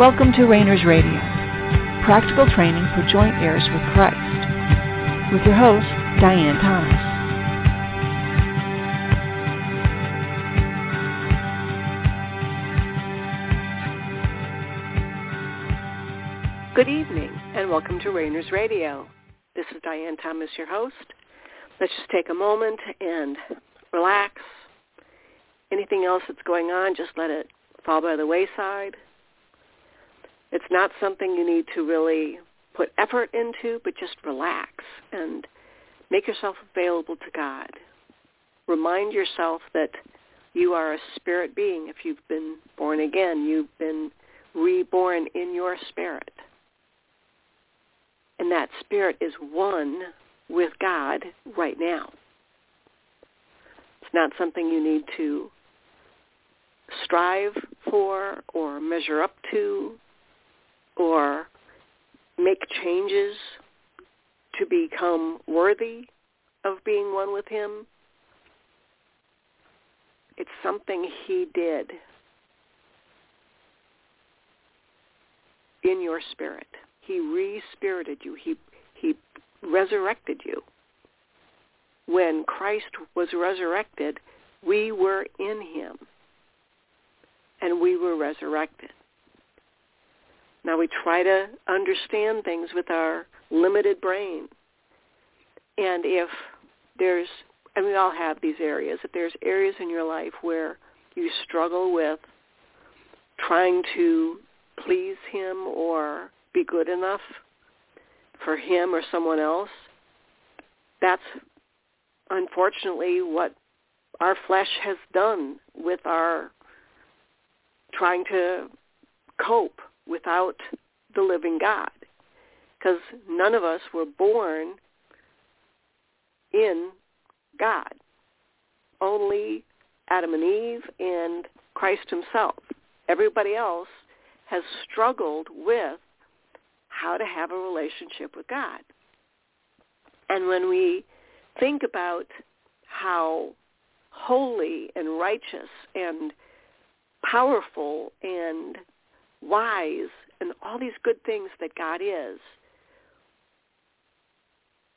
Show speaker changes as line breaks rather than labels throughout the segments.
Welcome to Rainers Radio, practical training for joint heirs with Christ, with your host, Diane Thomas.
Good evening, and welcome to Rainers Radio. This is Diane Thomas, your host. Let's just take a moment and relax. Anything else that's going on, just let it fall by the wayside. It's not something you need to really put effort into, but just relax and make yourself available to God. Remind yourself that you are a spirit being. If you've been born again, you've been reborn in your spirit. And that spirit is one with God right now. It's not something you need to strive for or measure up to or make changes to become worthy of being one with him. It's something he did in your spirit. He re-spirited you. He, he resurrected you. When Christ was resurrected, we were in him and we were resurrected. Now we try to understand things with our limited brain. And if there's, and we all have these areas, if there's areas in your life where you struggle with trying to please him or be good enough for him or someone else, that's unfortunately what our flesh has done with our trying to cope without the living God. Because none of us were born in God. Only Adam and Eve and Christ himself. Everybody else has struggled with how to have a relationship with God. And when we think about how holy and righteous and powerful and wise and all these good things that God is,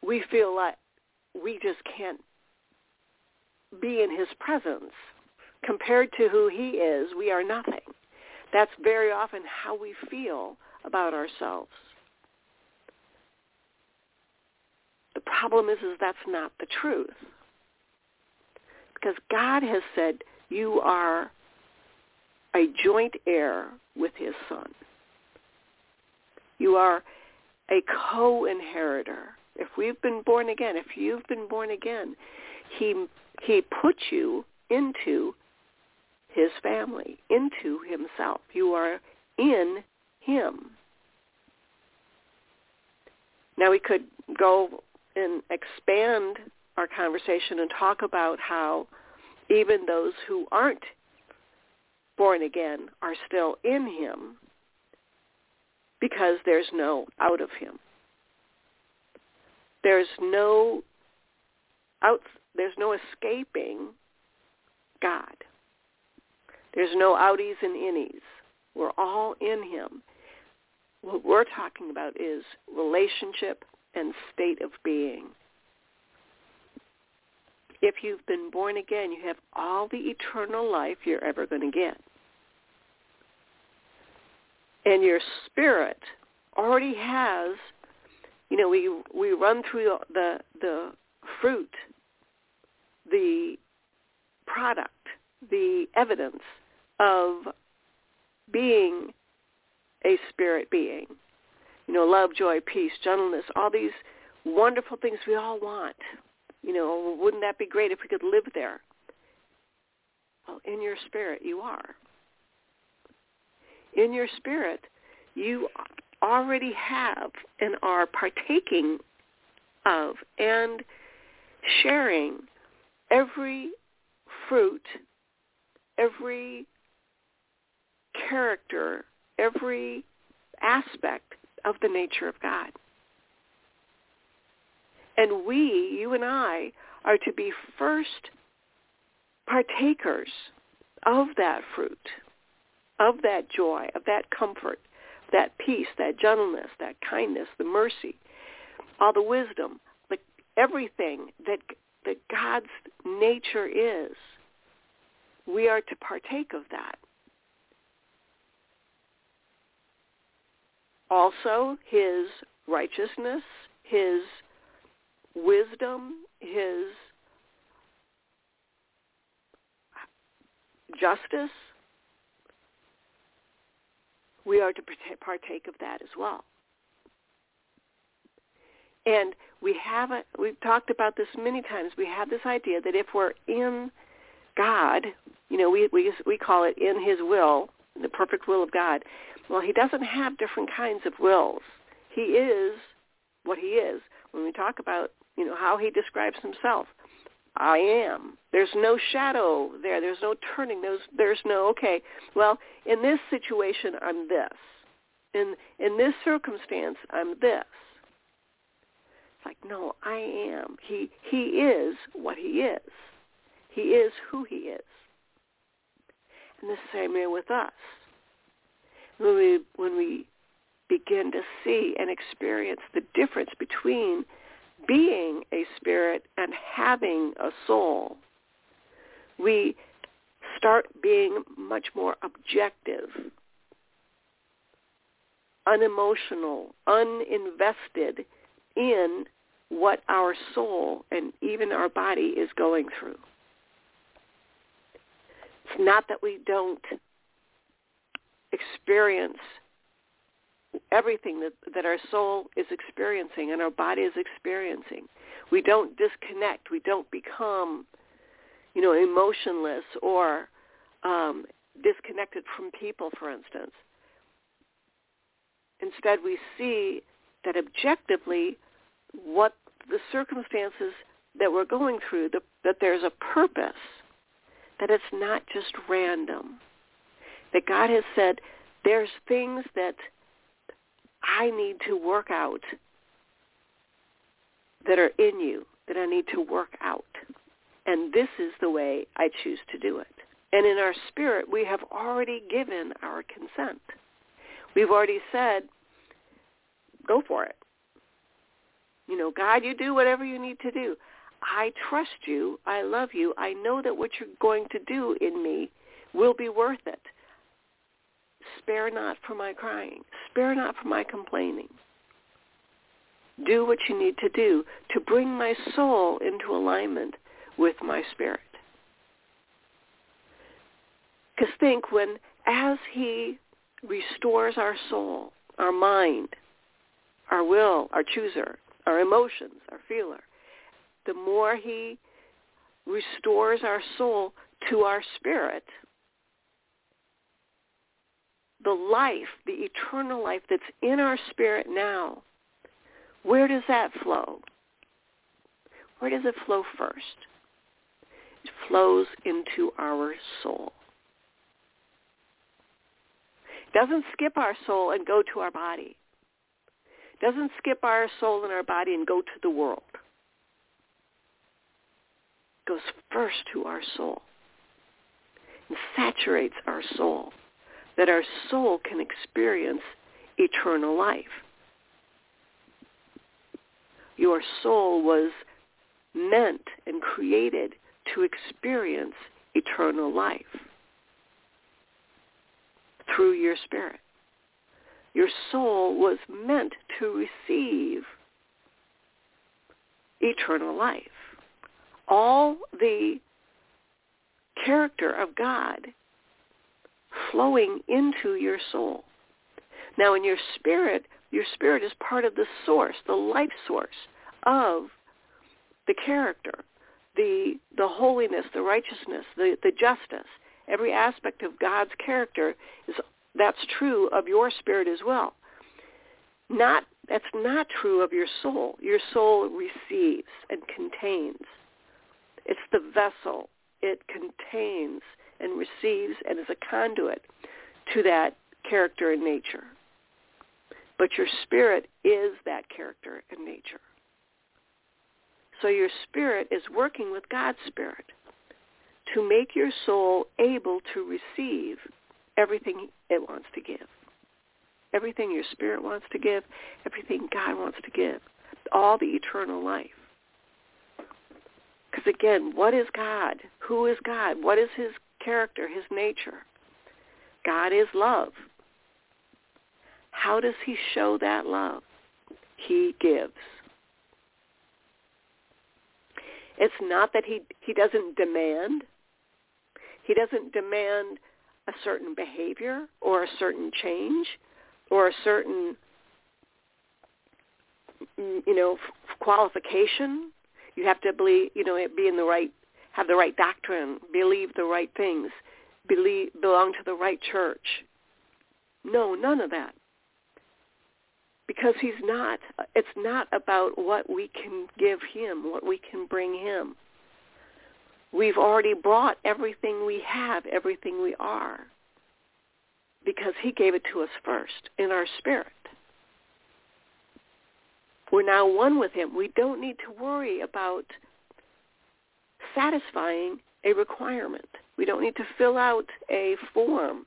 we feel like we just can't be in his presence. Compared to who he is, we are nothing. That's very often how we feel about ourselves. The problem is, is that's not the truth. Because God has said you are a joint heir with his son. You are a co-inheritor. If we've been born again, if you've been born again, he he put you into his family, into himself. You are in him. Now we could go and expand our conversation and talk about how even those who aren't born again are still in him because there's no out of him. There's no out there's no escaping God. There's no outies and innies. We're all in him. What we're talking about is relationship and state of being. If you've been born again, you have all the eternal life you're ever going to get. And your spirit already has, you know, we we run through the the fruit, the product, the evidence of being a spirit being. You know, love, joy, peace, gentleness, all these wonderful things we all want. You know, wouldn't that be great if we could live there? Well, in your spirit you are. In your spirit, you already have and are partaking of and sharing every fruit, every character, every aspect of the nature of God. And we, you and I, are to be first partakers of that fruit, of that joy, of that comfort, that peace, that gentleness, that kindness, the mercy, all the wisdom, the, everything that, that God's nature is, we are to partake of that. Also, his righteousness, his wisdom, his justice, we are to partake of that as well. And we have a, we've talked about this many times. We have this idea that if we're in God, you know, we we we call it in His will, the perfect will of God. Well, He doesn't have different kinds of wills. He is what He is. When we talk about, you know, how He describes Himself, I am. There's no shadow there. There's no turning. There's there's no okay. Well, in this situation, I'm this. In in this circumstance, I'm this. It's like no, I am. He he is what he is. He is who he is. And the same way with us. When we when we begin to see and experience the difference between being a spirit and having a soul, we start being much more objective, unemotional, uninvested in what our soul and even our body is going through. It's not that we don't experience everything that, that our soul is experiencing and our body is experiencing. We don't disconnect. We don't become, you know, emotionless or um, disconnected from people, for instance. Instead, we see that objectively what the circumstances that we're going through, the, that there's a purpose, that it's not just random. That God has said there's things that I need to work out that are in you that I need to work out. And this is the way I choose to do it. And in our spirit, we have already given our consent. We've already said, go for it. You know, God, you do whatever you need to do. I trust you. I love you. I know that what you're going to do in me will be worth it. Spare not for my crying. Spare not for my complaining. Do what you need to do to bring my soul into alignment with my spirit. Because think when, as he restores our soul, our mind, our will, our chooser, our emotions, our feeler, the more he restores our soul to our spirit, the life, the eternal life that's in our spirit now, where does that flow? Where does it flow first? It flows into our soul. It doesn't skip our soul and go to our body. It doesn't skip our soul and our body and go to the world. It goes first to our soul and saturates our soul that our soul can experience eternal life. Your soul was meant and created to experience eternal life through your spirit. Your soul was meant to receive eternal life. All the character of God flowing into your soul. Now in your spirit, your spirit is part of the source, the life source of the character, the, the holiness, the righteousness, the, the justice. Every aspect of God's character is that's true of your spirit as well. Not that's not true of your soul. Your soul receives and contains. It's the vessel. It contains and receives and is a conduit to that character and nature. But your spirit is that character and nature. So your spirit is working with God's spirit to make your soul able to receive everything it wants to give. everything your spirit wants to give, everything God wants to give, all the eternal life. Because again, what is God? Who is God? What is his character, his nature? God is love. How does he show that love? He gives. It's not that he, he doesn't demand. He doesn't demand a certain behavior or a certain change or a certain, you know, qualification. You have to believe, you know, be in the right, have the right doctrine, believe the right things, believe, belong to the right church. No, none of that. Because he's not it's not about what we can give him what we can bring him. We've already brought everything we have everything we are because he gave it to us first in our spirit. We're now one with him. We don't need to worry about satisfying a requirement we don't need to fill out a form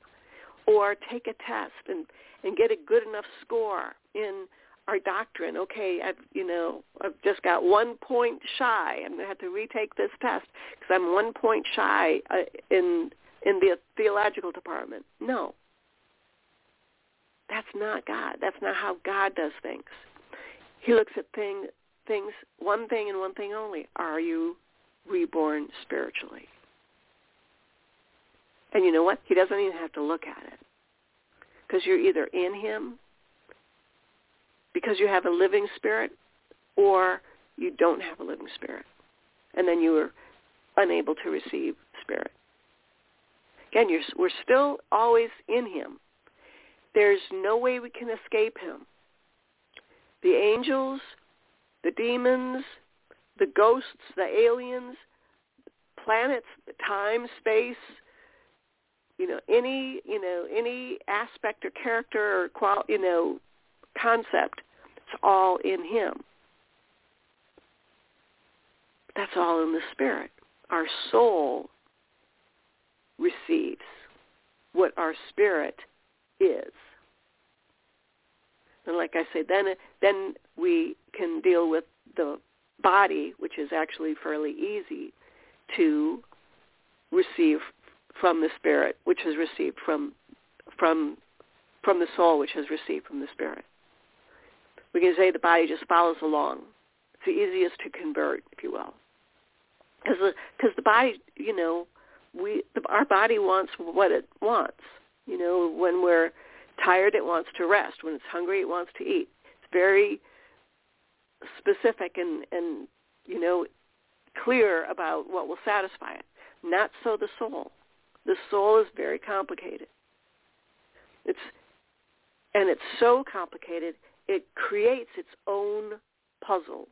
or take a test and and get a good enough score in our doctrine. Okay, I've you know I've just got one point shy. I'm going to have to retake this test because I'm one point shy uh, in in the theological department. No, that's not God. That's not how God does things. He looks at thing, things one thing and one thing only. Are you reborn spiritually? And you know what? He doesn't even have to look at it because you're either in him because you have a living spirit or you don't have a living spirit. And then you are unable to receive spirit. Again, we're still always in him. There's no way we can escape him. The angels, the demons, the ghosts, the aliens, planets, time, space, you know, any, you know, any aspect or character or qual, you know, concept it's all in him. That's all in the spirit. Our soul receives what our spirit is. And like I say, then then we can deal with the body, which is actually fairly easy to receive from the spirit, which is received from from from the soul, which has received from the spirit we can say the body just follows along. It's the easiest to convert, if you will, because the, cause the body, you know, we the, our body wants what it wants. You know, when we're tired, it wants to rest. When it's hungry, it wants to eat. It's very specific and and you know clear about what will satisfy it. Not so the soul. The soul is very complicated. It's and it's so complicated it creates its own puzzle.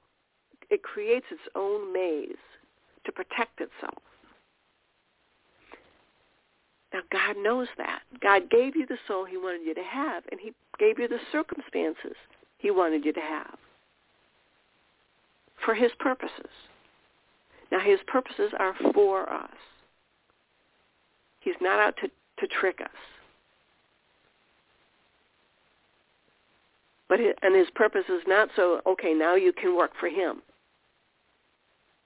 It creates its own maze to protect itself. Now God knows that. God gave you the soul he wanted you to have, and he gave you the circumstances he wanted you to have for his purposes. Now his purposes are for us. He's not out to, to trick us. But his, and his purpose is not so okay. Now you can work for him.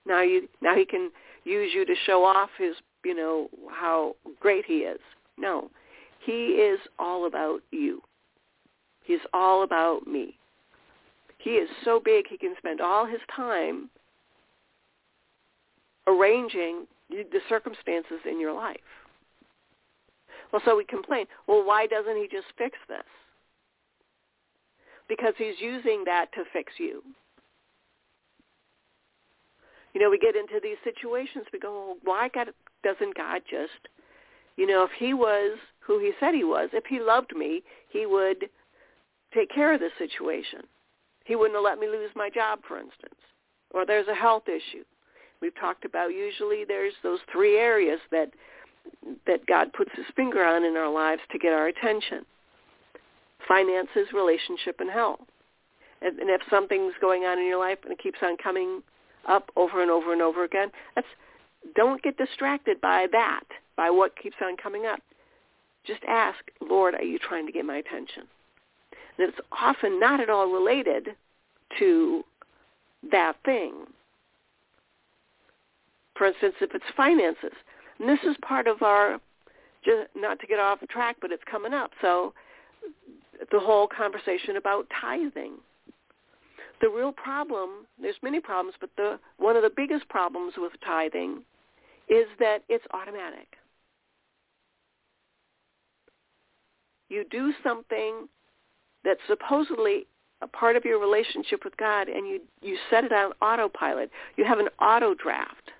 Now you now he can use you to show off his you know how great he is. No, he is all about you. He's all about me. He is so big he can spend all his time arranging the circumstances in your life. Well, so we complain, well, why doesn't he just fix this? because he's using that to fix you. You know, we get into these situations, we go, well, why God, doesn't God just, you know, if he was who he said he was, if he loved me, he would take care of the situation. He wouldn't have let me lose my job, for instance. Or there's a health issue. We've talked about usually there's those three areas that that God puts his finger on in our lives to get our attention finances, relationship, and health. And, and if something's going on in your life and it keeps on coming up over and over and over again, that's don't get distracted by that, by what keeps on coming up. Just ask, Lord, are you trying to get my attention? That it's often not at all related to that thing. For instance, if it's finances, and this is part of our, just not to get off track, but it's coming up. So the whole conversation about tithing. The real problem, there's many problems, but the one of the biggest problems with tithing is that it's automatic. You do something that's supposedly a part of your relationship with God and you, you set it on autopilot. You have an auto draft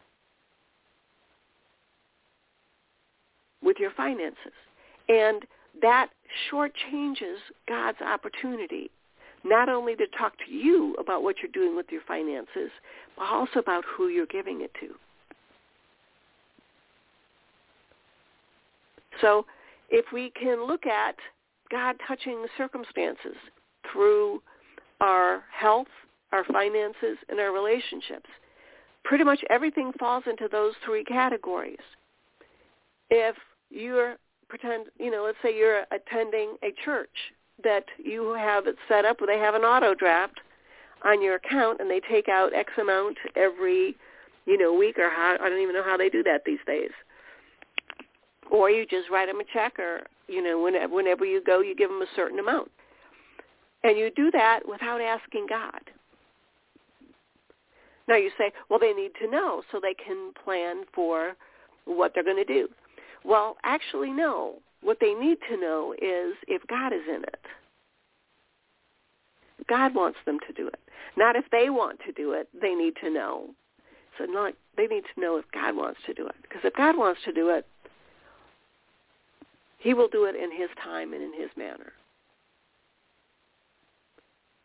with your finances. And that shortchanges God's opportunity not only to talk to you about what you're doing with your finances, but also about who you're giving it to. So if we can look at God touching circumstances through our health, our finances, and our relationships, pretty much everything falls into those three categories. If you're pretend, you know, let's say you're attending a church that you have it set up where they have an auto draft on your account and they take out X amount every, you know, week or how, I don't even know how they do that these days. Or you just write them a check or, you know, whenever, whenever you go, you give them a certain amount. And you do that without asking God. Now you say, well, they need to know so they can plan for what they're going to do. Well, actually, no. What they need to know is if God is in it. God wants them to do it. Not if they want to do it, they need to know. So not they need to know if God wants to do it. Because if God wants to do it, he will do it in his time and in his manner.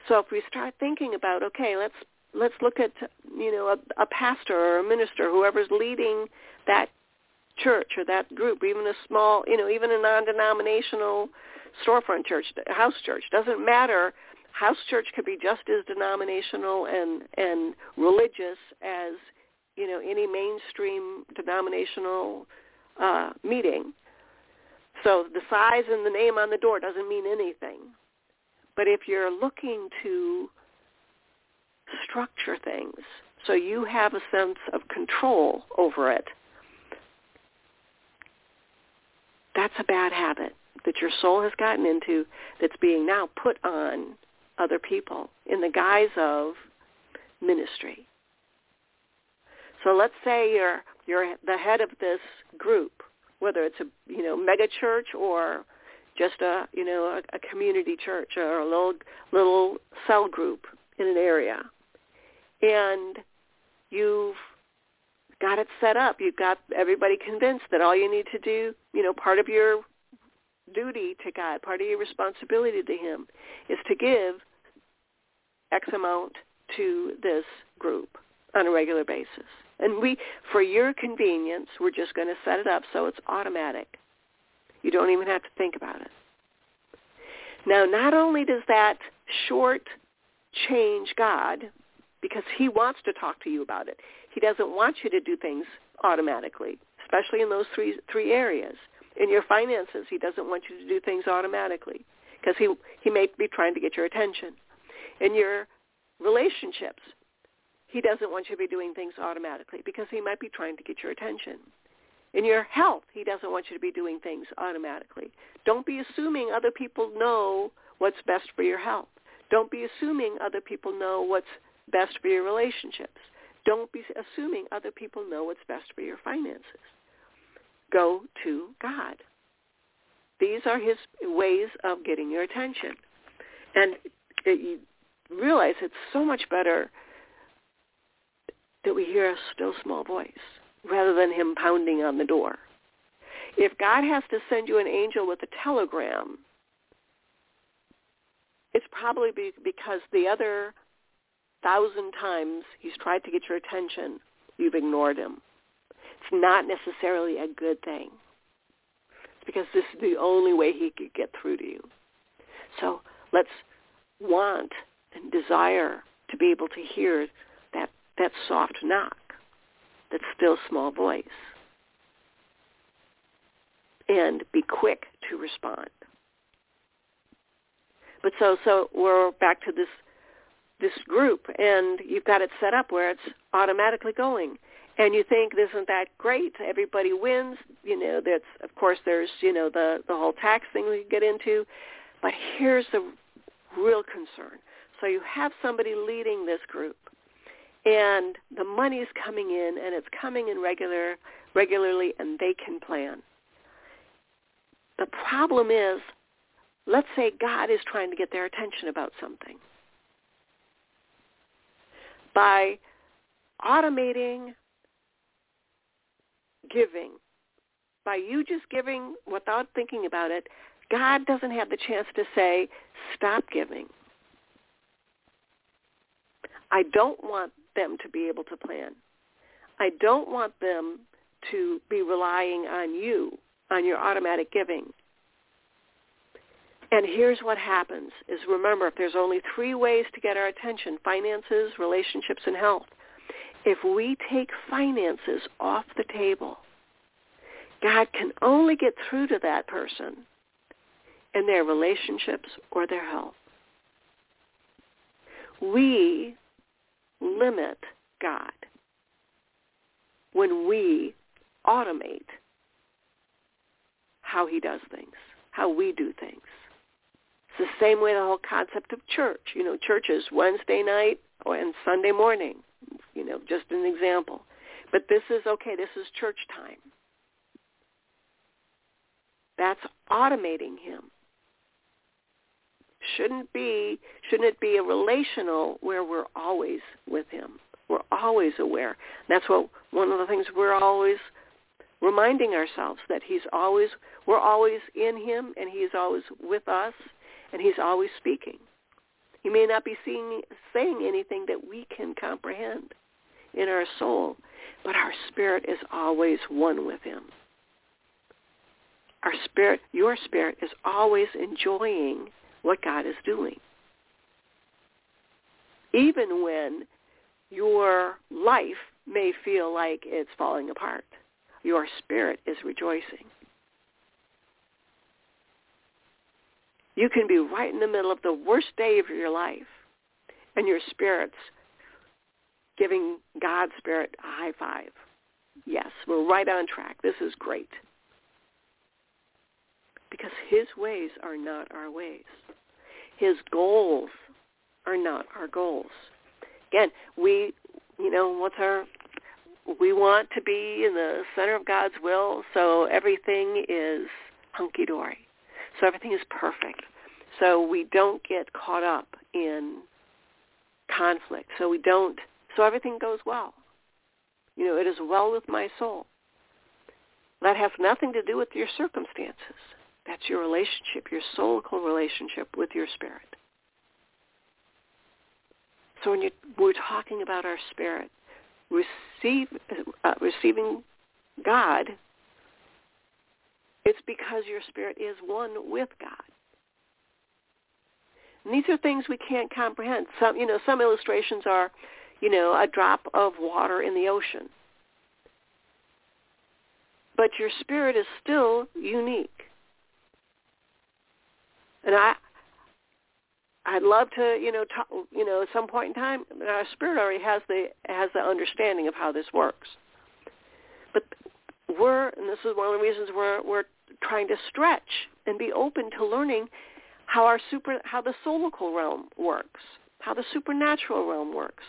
So if we start thinking about, okay, let's let's look at you know a, a pastor or a minister, whoever's leading that church or that group, even a small, you know, even a non-denominational storefront church, house church, doesn't matter. House church could be just as denominational and and religious as you know any mainstream denominational uh, meeting. So the size and the name on the door doesn't mean anything. But if you're looking to structure things so you have a sense of control over it, that's a bad habit that your soul has gotten into that's being now put on other people in the guise of ministry. So let's say you're you're the head of this group, whether it's a you know mega church or just a you know a, a community church or a little little cell group in an area, and you've got it set up. You've got everybody convinced that all you need to do, you know, part of your duty to God, part of your responsibility to him is to give X amount to this group on a regular basis. And we, for your convenience, we're just going to set it up so it's automatic. You don't even have to think about it. Now, not only does that short change God, because he wants to talk to you about it. He doesn't want you to do things automatically, especially in those three three areas. In your finances, he doesn't want you to do things automatically because he he may be trying to get your attention. In your relationships, he doesn't want you to be doing things automatically because he might be trying to get your attention. In your health, he doesn't want you to be doing things automatically. Don't be assuming other people know what's best for your health. Don't be assuming other people know what's best for your relationships. Don't be assuming other people know what's best for your finances. Go to God. These are his ways of getting your attention. And it, you realize it's so much better that we hear a still small voice rather than him pounding on the door. If God has to send you an angel with a telegram, it's probably because the other thousand times he's tried to get your attention, you've ignored him. It's not necessarily a good thing. It's because this is the only way he could get through to you. So let's want and desire to be able to hear that, soft knock, that still small voice, and be quick to respond. But so so we're back to this this group, and you've got it set up where it's automatically going. And you think, isn't that great? Everybody wins. You know, that's of course there's you know the the whole tax thing we get into, but here's the real concern. So you have somebody leading this group, and the money is coming in, and it's coming in regular regularly, and they can plan. The problem is, let's say God is trying to get their attention about something by automating giving, by you just giving without thinking about it, God doesn't have the chance to say, stop giving. I don't want them to be able to plan. I don't want them to be relying on you, on your automatic giving. And here's what happens is remember, if there's only three ways to get our attention, finances, relationships, and health, if we take finances off the table, God can only get through to that person in their relationships or their health. We limit God when we automate how he does things, how we do things. It's the same way the whole concept of church. You know, church is Wednesday night and Sunday morning. You know, just an example. But this is okay. This is church time. That's automating him. Shouldn't be shouldn't it be a relational where we're always with him? We're always aware. That's what one of the things we're always reminding ourselves that he's always we're always in him and he's always with us and he's always speaking. He may not be seeing, saying anything that we can comprehend in our soul, but our spirit is always one with him. Our spirit, your spirit is always enjoying what God is doing. Even when your life may feel like it's falling apart, your spirit is rejoicing. You can be right in the middle of the worst day of your life, and your spirit's giving God's spirit a high five. Yes, we're right on track. This is great. Because his ways are not our ways. His goals are not our goals. Again, we, you know, what's our, we want to be in the center of God's will, so everything is hunky-dory. So everything is perfect. So we don't get caught up in conflict. So we don't, so everything goes well. You know, it is well with my soul. That has nothing to do with your circumstances. That's your relationship, your soulical relationship with your spirit. So when you, we're talking about our spirit, receive, uh, receiving God it's because your spirit is one with God. And these are things we can't comprehend. Some, you know, some illustrations are, you know, a drop of water in the ocean. But your spirit is still unique. And I, I'd love to, you know, talk, you know, at some point in time, our spirit already has the has the understanding of how this works. But we're, and this is one of the reasons we're we're trying to stretch and be open to learning how our super how the soulical realm works, how the supernatural realm works.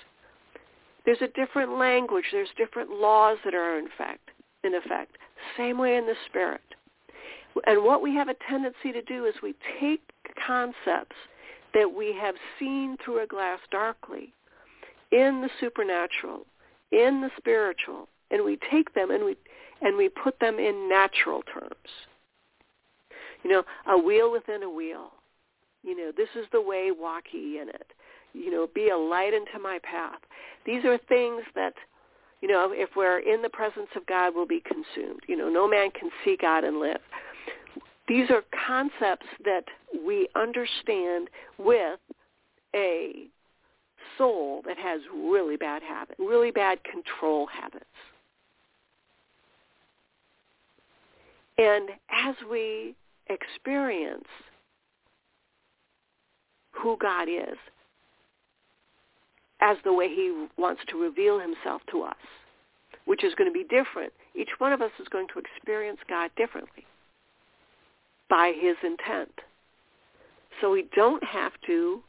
There's a different language, there's different laws that are in effect in effect. Same way in the spirit. And what we have a tendency to do is we take concepts that we have seen through a glass darkly in the supernatural, in the spiritual, and we take them and we and we put them in natural terms. You know, a wheel within a wheel. You know, this is the way, walk ye in it. You know, be a light into my path. These are things that, you know, if we're in the presence of God, will be consumed. You know, no man can see God and live. These are concepts that we understand with a soul that has really bad habits, really bad control habits. And as we experience who God is as the way he wants to reveal himself to us, which is going to be different. Each one of us is going to experience God differently by his intent. So we don't have to,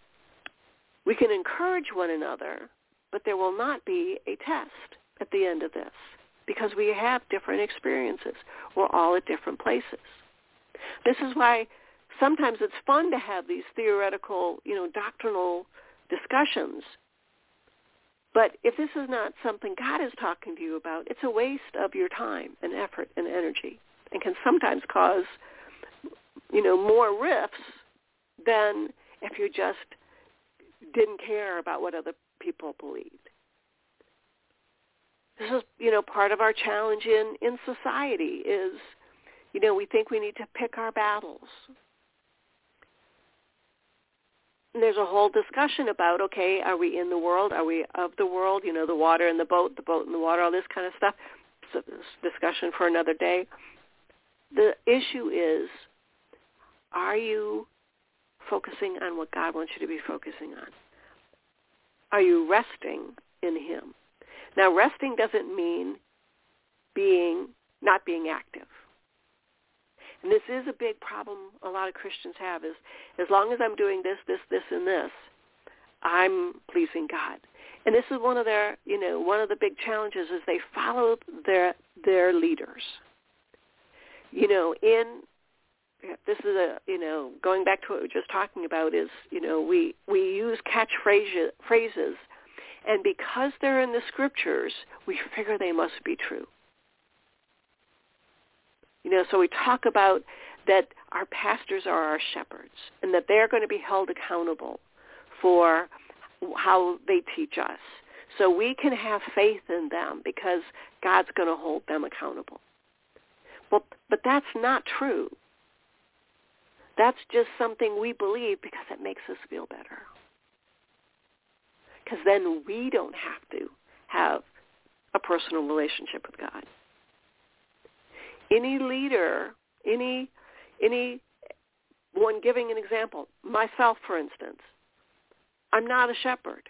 we can encourage one another, but there will not be a test at the end of this because we have different experiences. We're all at different places. This is why sometimes it's fun to have these theoretical, you know, doctrinal discussions. But if this is not something God is talking to you about, it's a waste of your time and effort and energy and can sometimes cause, you know, more riffs than if you just didn't care about what other people believed. This is, you know, part of our challenge in, in society is, you know, we think we need to pick our battles. And there's a whole discussion about, okay, are we in the world? Are we of the world? You know, the water in the boat, the boat in the water, all this kind of stuff. Discussion for another day. The issue is, are you focusing on what God wants you to be focusing on? Are you resting in him? Now, resting doesn't mean being not being active. And this is a big problem a lot of Christians have is as long as I'm doing this, this, this, and this, I'm pleasing God. And this is one of their, you know, one of the big challenges is they follow their their leaders. You know, in this is a you know going back to what we were just talking about is you know we we use catchphrases phrases and because they're in the scriptures we figure they must be true. You know so we talk about that our pastors are our shepherds and that they're going to be held accountable for how they teach us. So we can have faith in them because God's going to hold them accountable. Well but that's not true that's just something we believe because it makes us feel better. Because then we don't have to have a personal relationship with God. Any leader, any any one giving an example, myself for instance, I'm not a shepherd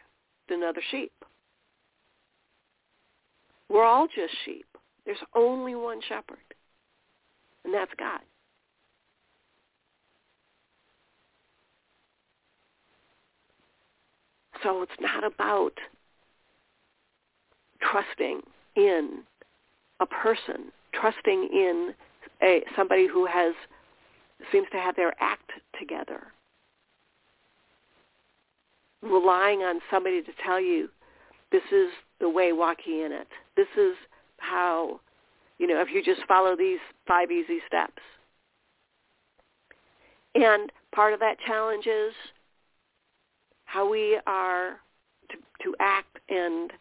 to another sheep. We're all just sheep. There's only one shepherd, and that's God. So it's not about trusting in a person, trusting in a, somebody who has seems to have their act together, relying on somebody to tell you this is the way, walk ye in it. This is how, you know, if you just follow these five easy steps. And part of that challenge is how we are to, to act and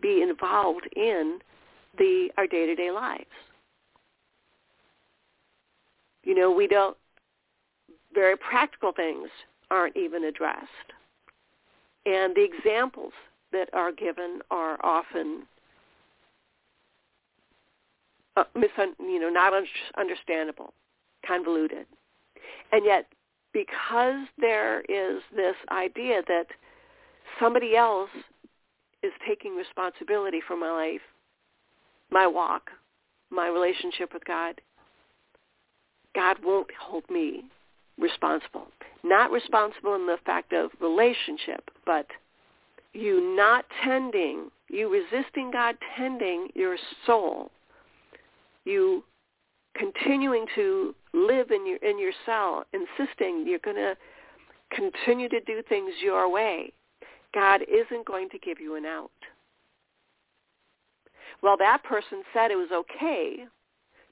be involved in the our day-to-day lives. You know, we don't very practical things aren't even addressed. And the examples that are given are often uh, you know, not un- understandable, convoluted. And yet because there is this idea that somebody else is taking responsibility for my life, my walk, my relationship with God, God won't hold me responsible. Not responsible in the fact of relationship, but you not tending, you resisting God tending your soul, you continuing to live in your in your cell, insisting you're going to continue to do things your way, God isn't going to give you an out. Well, that person said it was okay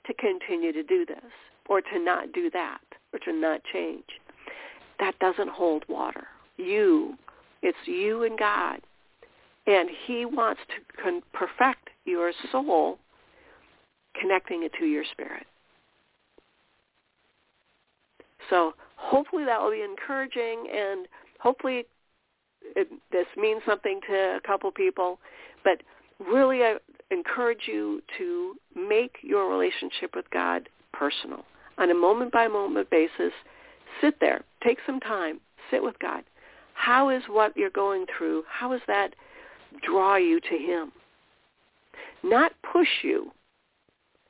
to continue to do this or to not do that or to not change. That doesn't hold water. You, it's you and God. And he wants to perfect your soul, connecting it to your spirit. So hopefully that will be encouraging and hopefully it, this means something to a couple people. But really I encourage you to make your relationship with God personal on a moment-by-moment basis. Sit there. Take some time. Sit with God. How is what you're going through, how does that draw you to him? Not push you,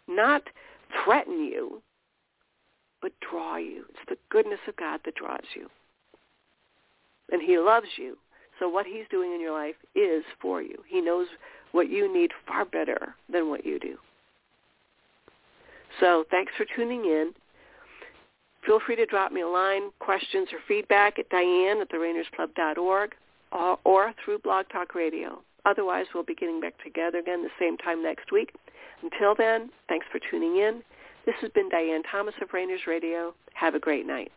not threaten you, but draw you. It's the goodness of God that draws you. And he loves you. So what he's doing in your life is for you. He knows what you need far better than what you do. So thanks for tuning in. Feel free to drop me a line, questions or feedback at Diane at therainersclub.org or, or through Blog Talk Radio. Otherwise, we'll be getting back together again the same time next week. Until then, thanks for tuning in. This has been Diane Thomas of Rainers Radio. Have a great night.